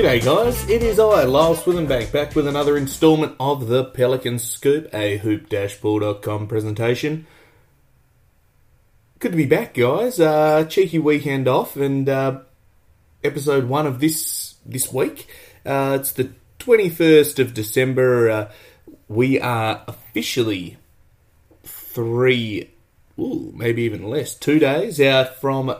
G'day guys, it is I, Lyle Swithenbank, back with another instalment of the Pelican Scoop, a hoop-ball.com presentation. Good to be back guys, uh, cheeky weekend off and uh, episode one of this this week. Uh, it's the 21st of December, uh, we are officially three, ooh, maybe even less, two days out from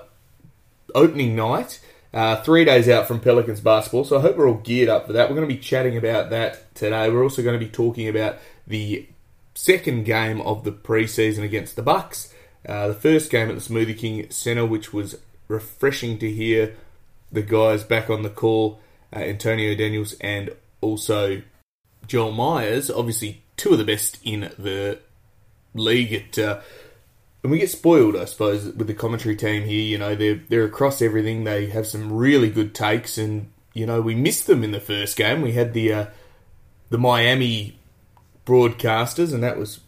opening night uh, three days out from Pelicans basketball, so I hope we're all geared up for that. We're going to be chatting about that today. We're also going to be talking about the second game of the preseason against the Bucks. Uh, the first game at the Smoothie King Centre, which was refreshing to hear the guys back on the call, uh, Antonio Daniels and also Joel Meyers, obviously two of the best in the league at uh, and we get spoiled, I suppose, with the commentary team here. You know, they're they're across everything. They have some really good takes, and you know, we missed them in the first game. We had the uh, the Miami broadcasters, and that was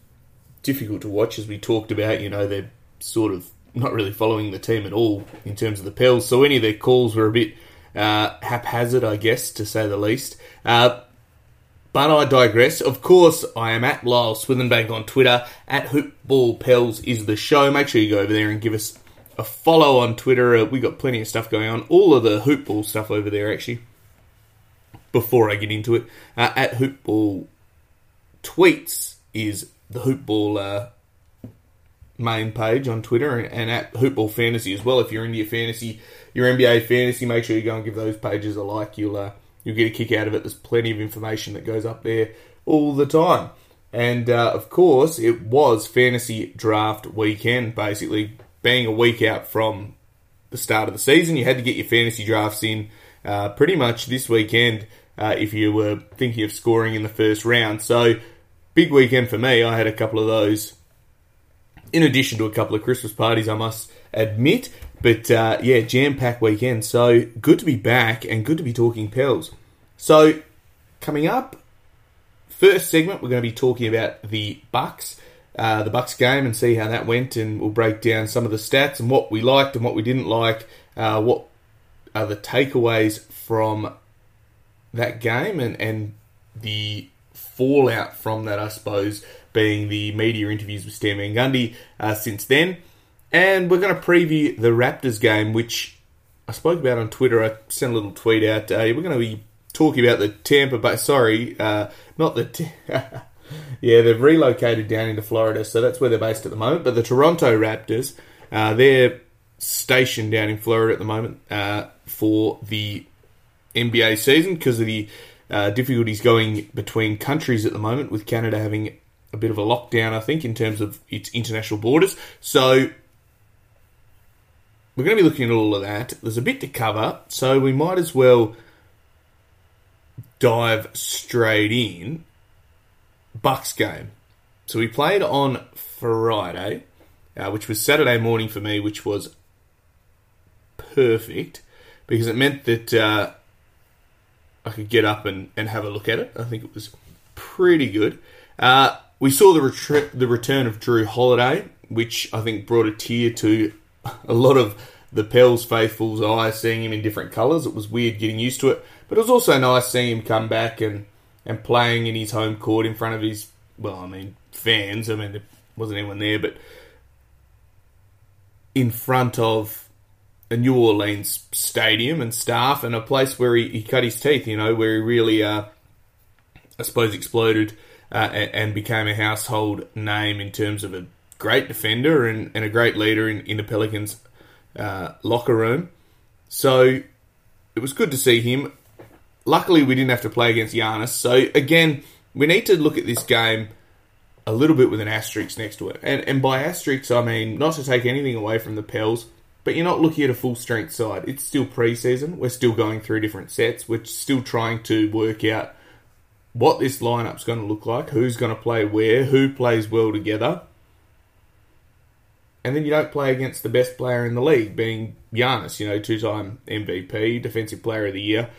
difficult to watch, as we talked about. You know, they're sort of not really following the team at all in terms of the Pels. So any of their calls were a bit uh, haphazard, I guess, to say the least. Uh, but I digress. Of course, I am at Lyle Swithenbank on Twitter. At HoopBallPels is the show. Make sure you go over there and give us a follow on Twitter. Uh, we got plenty of stuff going on. All of the Hoopball stuff over there, actually. Before I get into it, uh, at Hoopball Tweets is the Hoopball uh, main page on Twitter, and, at Hoopball Fantasy as well. If you're into your fantasy, your NBA fantasy, make sure you go and give those pages a like. You'll uh, You'll get a kick out of it. There's plenty of information that goes up there all the time. And uh, of course, it was fantasy draft weekend, basically being a week out from the start of the season. You had to get your fantasy drafts in uh, pretty much this weekend uh, if you were thinking of scoring in the first round. So, big weekend for me. I had a couple of those, in addition to a couple of Christmas parties, I must admit. But uh, yeah, jam packed weekend. So good to be back and good to be talking Pels. So coming up, first segment, we're going to be talking about the Bucks, uh, the Bucks game, and see how that went, and we'll break down some of the stats and what we liked and what we didn't like. Uh, what are the takeaways from that game and and the fallout from that, I suppose, being the media interviews with Stan Van Gundy uh, since then. And we're going to preview the Raptors game, which I spoke about on Twitter. I sent a little tweet out. Uh, we're going to be talking about the Tampa Bay. Sorry, uh, not the. T- yeah, they've relocated down into Florida, so that's where they're based at the moment. But the Toronto Raptors, uh, they're stationed down in Florida at the moment uh, for the NBA season because of the uh, difficulties going between countries at the moment, with Canada having a bit of a lockdown, I think, in terms of its international borders. So we're going to be looking at all of that. There's a bit to cover, so we might as well dive straight in. Bucks game. So we played on Friday, uh, which was Saturday morning for me, which was perfect because it meant that uh, I could get up and, and have a look at it. I think it was pretty good. Uh, we saw the, the return of Jrue Holiday, which I think brought a tear to a lot of the Pels faithful's eyes, seeing him in different colours. It was weird getting used to it, but it was also nice seeing him come back and, and playing in his home court in front of his, well, I mean, fans. I mean, there wasn't anyone there, but in front of a New Orleans stadium and staff and a place where he, he cut his teeth, you know, where he really, uh, I suppose, exploded uh, and, and became a household name in terms of a great defender and, and a great leader in, in the Pelicans uh, locker room. So it was good to see him. Luckily, we didn't have to play against Giannis. So again, we need to look at this game a little bit with an asterisk next to it. And, and by asterisk, I mean not to take anything away from the Pels, but you're not looking at a full strength side. It's still preseason. We're still going through different sets. We're still trying to work out what this lineup's going to look like, who's going to play where, who plays well together and then you don't play against the best player in the league, being Giannis, you know, two time MVP, Defensive Player of the Year.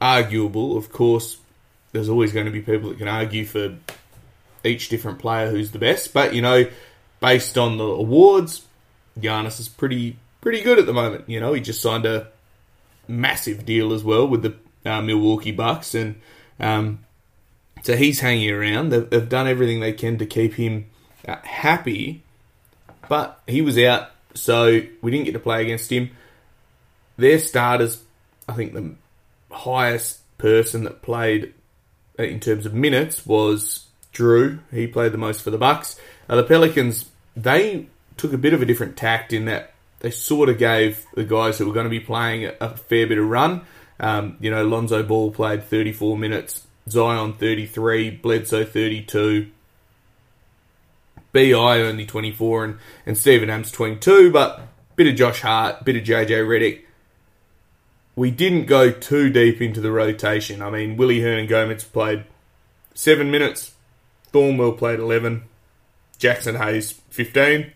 Arguable, of course, there's always going to be people that can argue for each different player who's the best, but, you know, based on the awards, Giannis is pretty pretty good at the moment. You know, he just signed a massive deal as well with the uh, Milwaukee Bucks, and um, so he's hanging around. They've, they've, done everything they can to keep him uh, happy, but he was out, so we didn't get to play against him. Their starters, I think the highest person that played uh, in terms of minutes was Jrue. He played the most for the Bucks. Uh, the Pelicans, they took a bit of a different tact in that they sort of gave the guys who were going to be playing a, a fair bit of run. Um, you know, Lonzo Ball played 34 minutes, Zion 33, Bledsoe 32, BI only 24, and, and Steven Adams 22, but bit of Josh Hart, bit of JJ Redick. We didn't go too deep into the rotation. I mean, Willy Hernangomez played seven minutes, Thornwell played 11, Jaxson Hayes 15,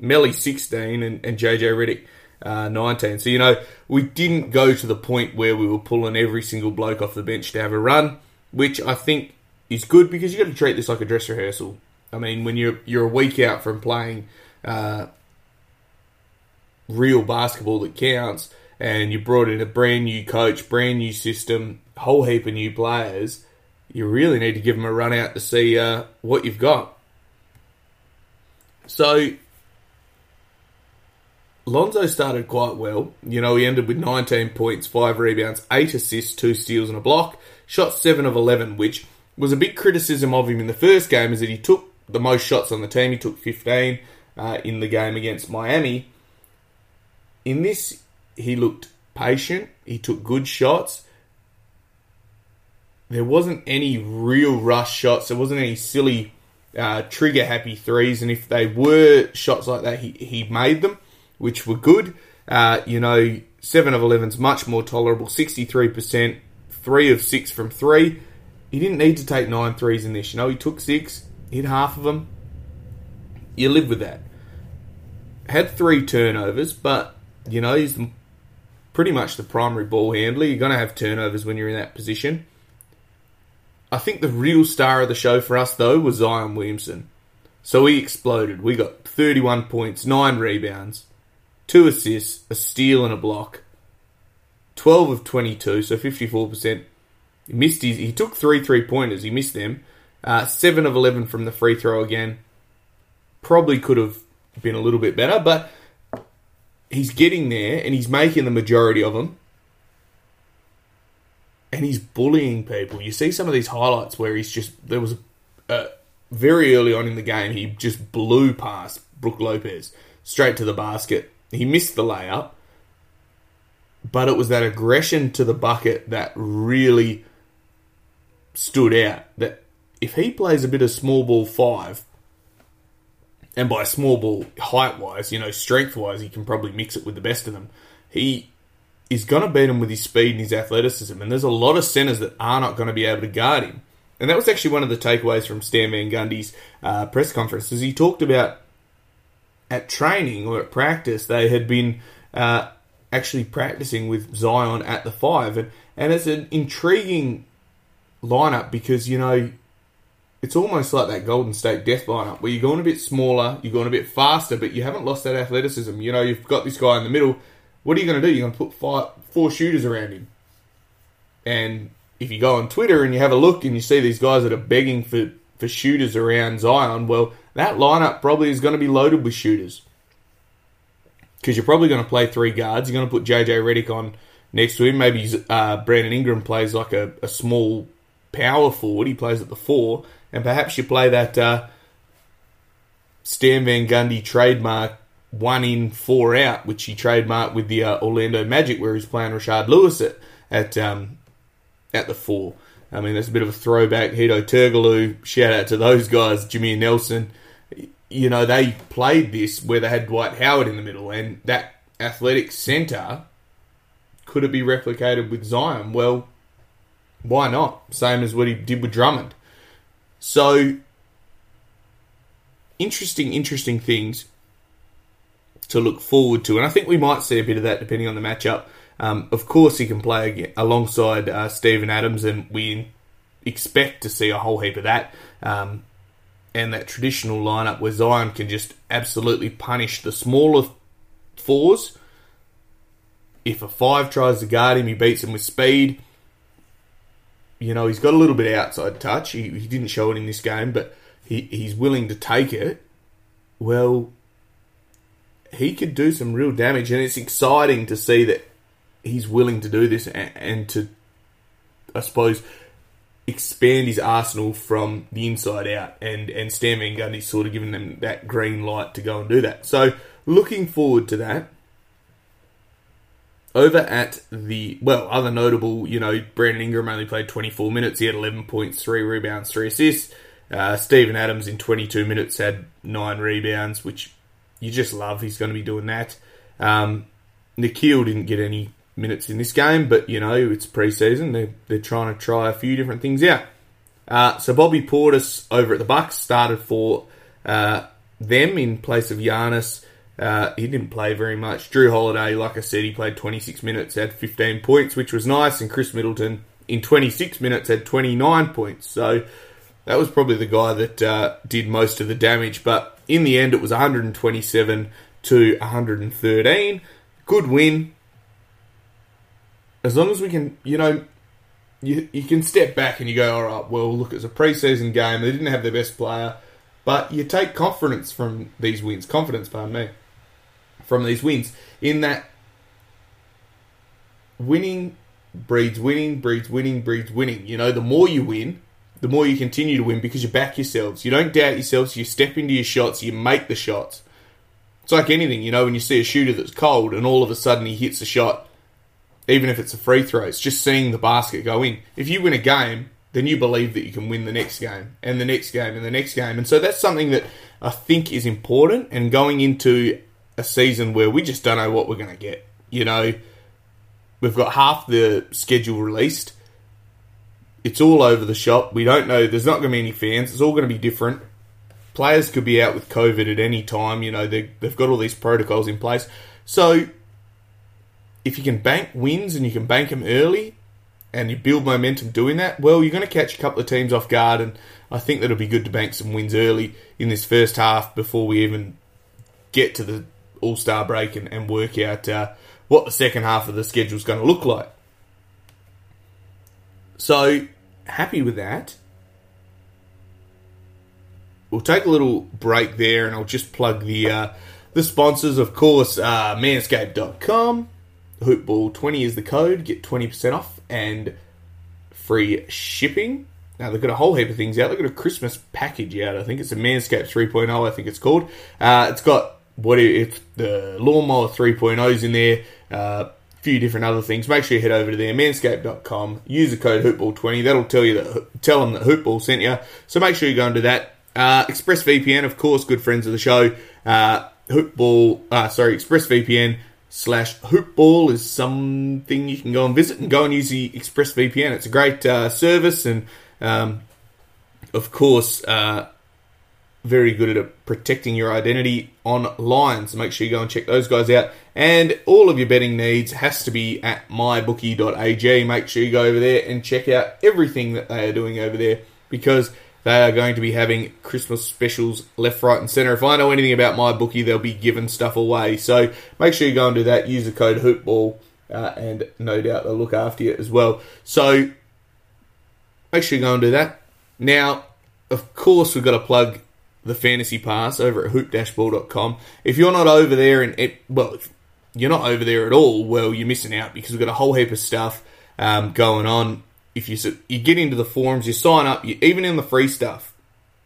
Melli 16 and, and JJ Redick uh, 19. So, you know, we didn't go to the point where we were pulling every single bloke off the bench to have a run, which I think is good because you've got to treat this like a dress rehearsal. I mean, when you're, you're a week out from playing uh, real basketball that counts and you brought in a brand new coach, brand new system, whole heap of new players, you really need to give them a run out to see uh, what you've got. So Lonzo started quite well. You know, he ended with 19 points, 5 rebounds, 8 assists, 2 steals, and a block. Shot 7 of 11, which was a big criticism of him in the first game, is that he took the most shots on the team. He took 15 uh, in the game against Miami. In this, he looked patient, he took good shots. There wasn't any real rush shots, there wasn't any silly uh, trigger happy threes, and if they were shots like that, he, he made them which were good. Uh, you know, 7 of 11 is much more tolerable, 63%, 3 of 6 from 3. He didn't need to take nine threes in this. You know, he took 6, hit half of them. You live with that. Had 3 turnovers, but, you know, he's pretty much the primary ball handler. You're going to have turnovers when you're in that position. I think the real star of the show for us, though, was Zion Williamson. So he exploded. We got 31 points, 9 rebounds, two assists, a steal, and a block. 12 of 22, so 54%. He missed his, he took three three pointers, he missed them. Uh, 7 of 11 from the free throw again. Probably could have been a little bit better, but he's getting there and he's making the majority of them. And he's bullying people. You see some of these highlights where he's just, there was a, very early on in the game, he just blew past Brook Lopez straight to the basket he missed the layup, but it was that aggression to the bucket that really stood out. That if he plays a bit of small ball five, and by small ball height wise, you know, strength wise, he can probably mix it with the best of them. He is going to beat him with his speed and his athleticism, and there's a lot of centers that are not going to be able to guard him. And that was actually one of the takeaways from Stan Van Gundy's uh, press conference, as he talked about at training or at practice, they had been uh, actually practicing with Zion at the five, and and it's an intriguing lineup because you know it's almost like that Golden State Death lineup where you're going a bit smaller, you're going a bit faster, but you haven't lost that athleticism. You know, you've got this guy in the middle. What are you going to do? You're going to put five, four shooters around him, and if you go on Twitter and you have a look and you see these guys that are begging for for shooters around Zion, well, that lineup probably is going to be loaded with shooters. Because you're probably going to play three guards. You're going to put JJ Redick on next to him. Maybe uh, Brandon Ingram plays like a, a, small power forward. He plays at the four. And perhaps you play that uh, Stan Van Gundy trademark one in, four out, which he trademarked with the uh, Orlando Magic, where he's playing Rashard Lewis at, at, um, at the four. I mean, that's a bit of a throwback. Hedo Turkoglu, shout out to those guys, Jameer Nelson. You know, they played this where they had Dwight Howard in the middle, and that athletic centre could it be replicated with Zion? Well, why not? Same as what he did with Drummond. So, interesting, interesting things to look forward to, and I think we might see a bit of that depending on the matchup. Um, of course, he can play alongside uh, Steven Adams, and we expect to see a whole heap of that. Um, and that traditional lineup where Zion can just absolutely punish the smaller fours. if a five tries to guard him, he beats him with speed. You know, he's got a little bit outside touch. He, he didn't show it in this game, but he, he's willing to take it. Well, he could do some real damage, and it's exciting to see that he's willing to do this and, and to, I suppose, expand his arsenal from the inside out. And and Stan Van Gundy's sort of giving them that green light to go and do that. So looking forward to that. Over at the well, other notable, you know, Brandon Ingram only played 24 minutes. He had 11 points, three rebounds, three assists. Uh, Steven Adams in 22 minutes had nine rebounds, which you just love. He's going to be doing that. Um, Nickeil didn't get any minutes in this game, but you know it's preseason. They're they're trying to try a few different things out. Uh, so Bobby Portis over at the Bucks started for uh, them in place of Giannis. Uh, he didn't play very much. Jrue Holiday, like I said, he played 26 minutes, had 15 points, which was nice. And Khris Middleton, in 26 minutes, had 29 points. So that was probably the guy that uh, did most of the damage. But in the end, it was 127 to 113. Good win. As long as we can, you know, you, you can step back and you go, all right, well, look, it's a preseason game. They didn't have their best player. But you take confidence from these wins. Confidence, pardon me from these wins in that winning breeds winning, breeds winning, breeds winning. You know, the more you win, the more you continue to win because you back yourselves. You don't doubt yourselves, you step into your shots, you make the shots. It's like anything, you know, when you see a shooter that's cold and all of a sudden he hits a shot, even if it's a free throw, it's just seeing the basket go in. If you win a game, then you believe that you can win the next game and the next game and the next game. And so that's something that I think is important. And going into a season where we just don't know what we're going to get. You know, we've got half the schedule released. It's all over the shop. We don't know. There's not going to be any fans. It's all going to be different. Players could be out with COVID at any time. You know, they've got all these protocols in place. So, if you can bank wins and you can bank them early and you build momentum doing that, well, you're going to catch a couple of teams off guard. And I think that it'll be good to bank some wins early in this first half before we even get to the all Star break and, and, work out uh, what the second half of the schedule is going to look like. So, happy with that. We'll take a little break there and I'll just plug the uh, the sponsors, of course, uh, manscaped.com. Hoopball20 is the code, get 20% off and free shipping. Now they've got a whole heap of things out. They've got a Christmas package out. I think it's a Manscaped 3.0. I think it's called. Uh, it's got what if the lawnmower 3.0s in there, a uh, few different other things. Make sure you head over to there, manscaped.com, use the code hoopball20. That'll tell you that tell them that Hoopball sent you. So make sure you go do that. Uh, ExpressVPN, of course, good friends of the show. Uh, Hoopball, uh, sorry, ExpressVPN slash Hoopball is something you can go and visit and go and use the ExpressVPN. It's a great uh, service and, um, of course, uh, very good at protecting your identity online. So make sure you go and check those guys out. And all of your betting needs has to be at mybookie.ag. Make sure you go over there and check out everything that they are doing over there because they are going to be having Christmas specials left, right, and center. If I know anything about my bookie, they'll be giving stuff away. So make sure you go and do that. Use the code HoopBall, uh, and no doubt they'll look after you as well. So make sure you go and do that. Now, of course, we've got to plug the fantasy pass over at hoop-ball.com. If you're not over there and it, well, if you're not over there at all, well, you're missing out because we've got a whole heap of stuff um, going on. If you you get into the forums, you sign up, you, even in the free stuff,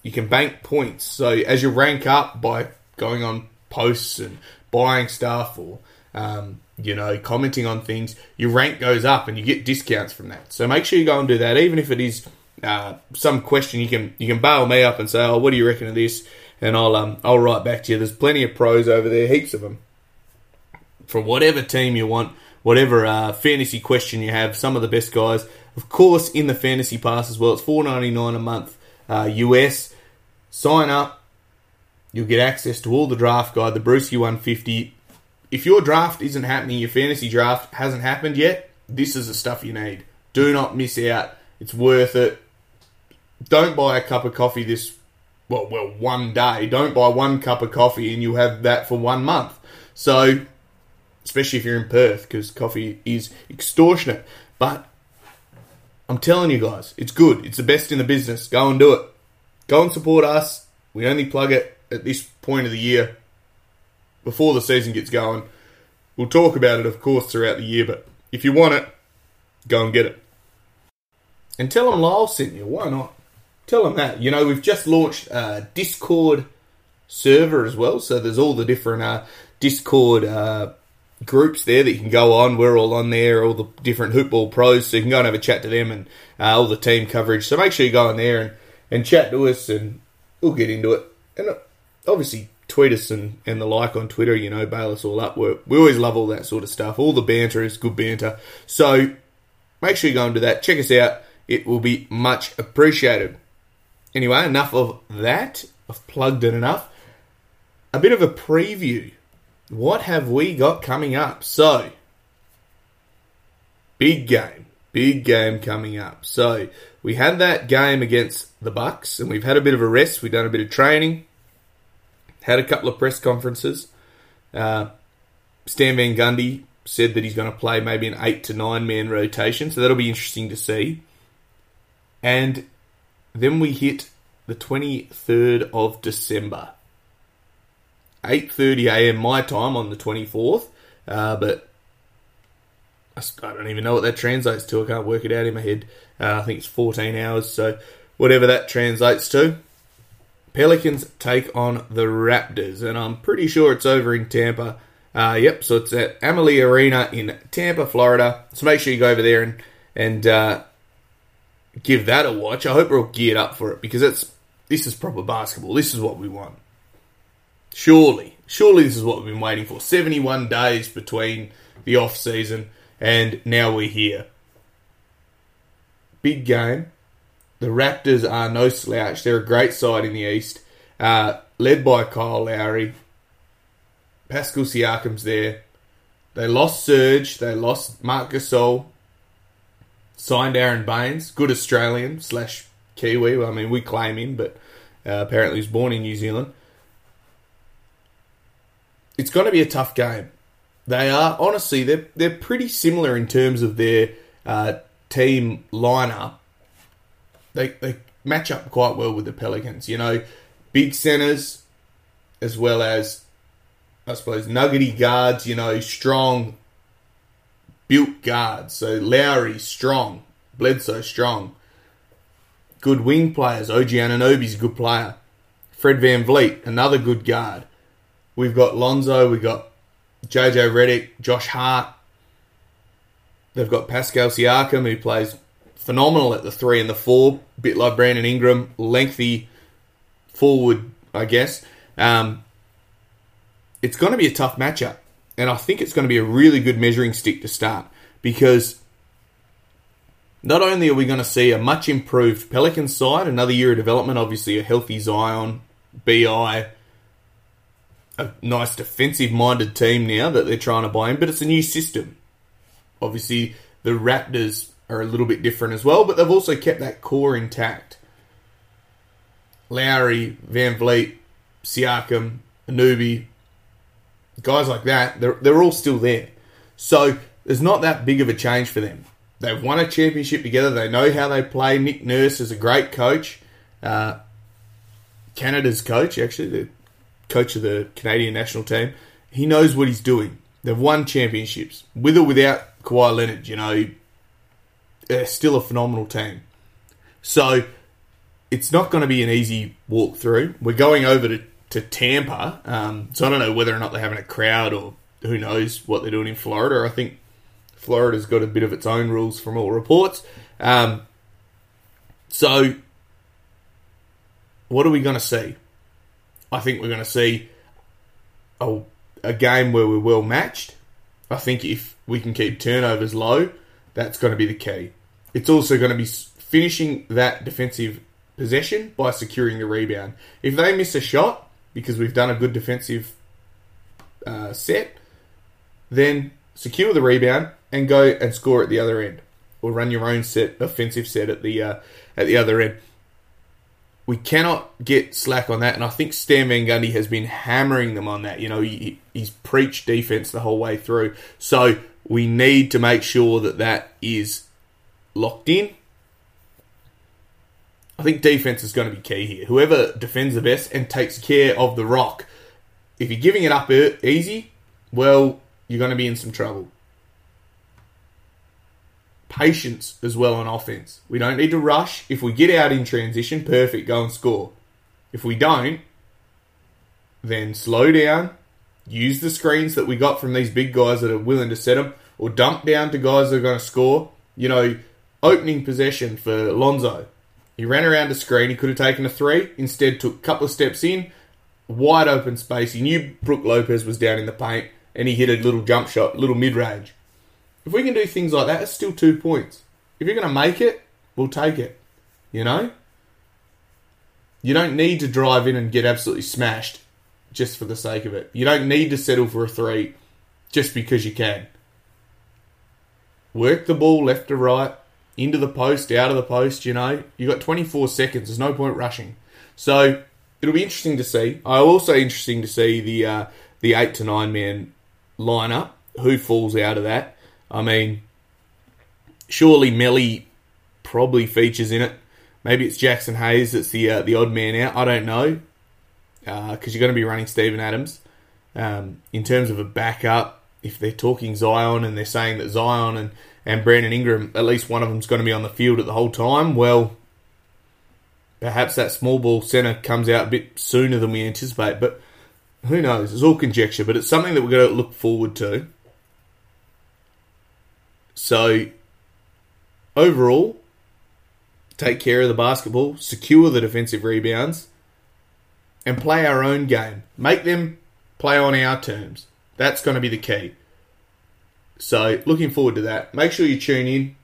you can bank points. So as you rank up by going on posts and buying stuff or um, you know commenting on things, your rank goes up and you get discounts from that. So make sure you go and do that, even if it is uh, some question, you can you can bail me up and say, "Oh, what do you reckon of this?" And I'll um, I'll write back to you. There's plenty of pros over there, heaps of them, for whatever team you want, whatever uh, fantasy question you have. Some of the best guys, of course, in the fantasy pass as well. It's four ninety nine a month uh, US. Sign up. You'll get access to all the draft guide, the Bruski 150. If your draft isn't happening, your fantasy draft hasn't happened yet, this is the stuff you need. Do not miss out. It's worth it don't buy a cup of coffee this well, well, one day. Don't buy one cup of coffee and you have that for one month. So especially if you're in Perth, because coffee is extortionate. But I'm telling you guys, it's good. It's the best in the business. Go and do it. Go and support us. We only plug it at this point of the year before the season gets going. We'll talk about it, of course, throughout the year, but if you want it, go and get it. And tell them Lyle sent you. Why not? Tell them that. You know, we've just launched a Discord server as well, so there's all the different uh, Discord uh, groups there that you can go on. We're all on there, all the different hoopball pros, so you can go and have a chat to them and uh, all the team coverage. So make sure you go in there and, and chat to us, and we'll get into it. And uh, obviously, tweet us and, and the like on Twitter, you know, bail us all up. We're, we always love all that sort of stuff. All the banter is good banter. So make sure you go and do that. Check us out. It will be much appreciated. Anyway, enough of that. I've plugged it enough. A bit of a preview. What have we got coming up? So, big game. Big game coming up. So, we had that game against the Bucks, and we've had a bit of a rest. We've done a bit of training, had a couple of press conferences. Uh, Stan Van Gundy said that he's going to play maybe an eight to nine man rotation, so that'll be interesting to see. And then we hit the 23rd of December. 8:30 a.m. my time on the 24th, uh, but I don't even know what that translates to. I can't work it out in my head. Uh, I think it's 14 hours, so whatever that translates to. Pelicans take on the Raptors, and I'm pretty sure it's over in Tampa. Uh, yep, so it's at Amalie Arena in Tampa, Florida. So make sure you go over there and and uh, give that a watch. I hope we're all geared up for it because it's this is proper basketball. This is what we want. Surely, surely this is what we've been waiting for. 71 days between the off season and now we're here. Big game. The Raptors are no slouch. They're a great side in the East, uh, led by Kyle Lowry. Pascal Siakam's there. They lost Serge. They lost Marc Gasol. Signed Aron Baynes, good Australian slash Kiwi. I mean, we claim him, but uh, apparently he's born in New Zealand. It's going to be a tough game. They are honestly they're they're pretty similar in terms of their uh, team lineup. They they match up quite well with the Pelicans. You know, big centers as well as I suppose nuggety guards. You know, strong built guards. So Lowry strong, Bledsoe strong. Good wing players. OG Anunoby's a good player. Fred VanVleet, another good guard. We've got Lonzo, we've got JJ Redick, Josh Hart. They've got Pascal Siakam, who plays phenomenal at the three and the four, bit like Brandon Ingram, lengthy forward, I guess. Um, it's going to be a tough matchup, and I think it's going to be a really good measuring stick to start because not only are we going to see a much improved Pelican side, another year of development, obviously a healthy Zion, BI, a nice defensive minded team now that they're trying to buy in, but it's a new system. Obviously, the Raptors are a little bit different as well, but they've also kept that core intact. Lowry, VanVleet, Siakam, Anunoby, guys like that, they're, they're all still there. So there's not that big of a change for them. They've won a championship together. They know how they play. Nick Nurse is a great coach. Uh, Canada's coach, actually, the coach of the Canadian national team. He knows what he's doing. They've won championships with or without Kawhi Leonard. You know, they're still a phenomenal team. So it's not going to be an easy walk through. We're going over to, to Tampa, um, so I don't know whether or not they're having a crowd or who knows what they're doing in Florida. I think Florida's got a bit of its own rules from all reports. Um, so, what are we going to see? I think we're going to see a, a game where we're well matched. I think if we can keep turnovers low, that's going to be the key. It's also going to be finishing that defensive possession by securing the rebound. If they miss a shot because we've done a good defensive uh, set, then secure the rebound and go and score at the other end, or run your own set offensive set at the uh, at the other end. we cannot get slack on that. And I think Stan Van Gundy has been hammering them on that. You know, he, he's preached defense the whole way through. So we need to make sure that that is locked in. I think defense is going to be key here. Whoever defends the best and takes care of the rock. If you're giving it up easy, well, you're going to be in some trouble. Patience as well on offense. We don't need to rush. If we get out in transition, perfect, go and score. If we don't, then slow down, use the screens that we got from these big guys that are willing to set them, or dump down to guys that are going to score. You know, opening possession for Lonzo. He ran around a screen. He could have taken a three. Instead, took a couple of steps in, wide open space. He knew Brook Lopez was down in the paint, and he hit a little jump shot, little mid range. If we can do things like that, it's still two points. If you're going to make it, we'll take it. You know? You don't need to drive in and get absolutely smashed just for the sake of it. You don't need to settle for a three just because you can. Work the ball left to right, into the post, out of the post, you know. You've got 24 seconds. There's no point rushing. So it'll be interesting to see. I also interesting to see the uh, the eight to nine man lineup. Who falls out of that? I mean, surely Melli probably features in it. Maybe it's Jaxson Hayes that's the uh, the odd man out. I don't know because uh, you're going to be running Steven Adams. Um, in terms of a backup, if they're talking Zion and they're saying that Zion and, and Brandon Ingram, at least one of them's going to be on the field at the whole time, well, perhaps that small ball centre comes out a bit sooner than we anticipate. But who knows? It's all conjecture, but it's something that we're going to look forward to. So, overall, take care of the basketball, secure the defensive rebounds, and play our own game. Make them play on our terms. That's going to be the key. So, looking forward to that. Make sure you tune in.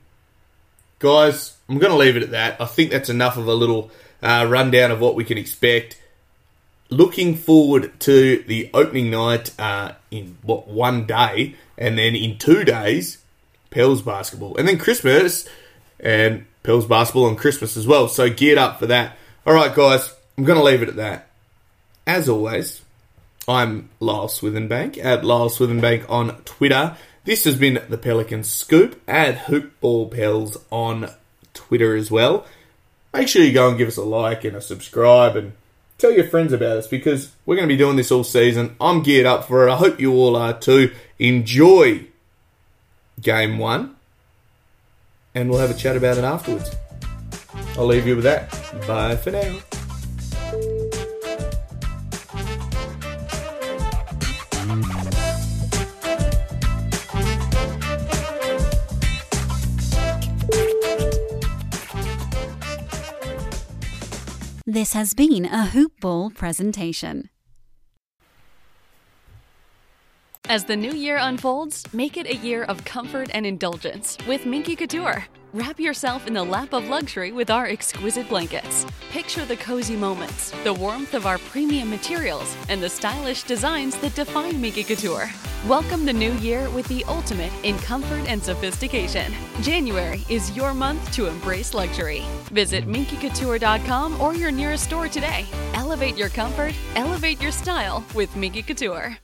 Guys, I'm going to leave it at that. I think that's enough of a little uh, rundown of what we can expect. Looking forward to the opening night uh, in what one day, and then in two days, Pels basketball, and then Christmas and Pels basketball on Christmas as well. So geared up for that. All right, guys, I'm going to leave it at that. As always, I'm Lyle Swithenbank at Lyle Swithenbank on Twitter. This has been the Pelican Scoop at Hoopball Pels on Twitter as well. Make sure you go and give us a like and a subscribe and tell your friends about us because we're going to be doing this all season. I'm geared up for it. I hope you all are too. Enjoy game one, and we'll have a chat about it afterwards. I'll leave you with that. Bye for now. This has been a Hoop Ball presentation. As the new year unfolds, make it a year of comfort and indulgence with Minky Couture. Wrap yourself in the lap of luxury with our exquisite blankets. Picture the cozy moments, the warmth of our premium materials, and the stylish designs that define Minky Couture. Welcome the new year with the ultimate in comfort and sophistication. January is your month to embrace luxury. Visit minkycouture.com or your nearest store today. Elevate your comfort, elevate your style with Minky Couture.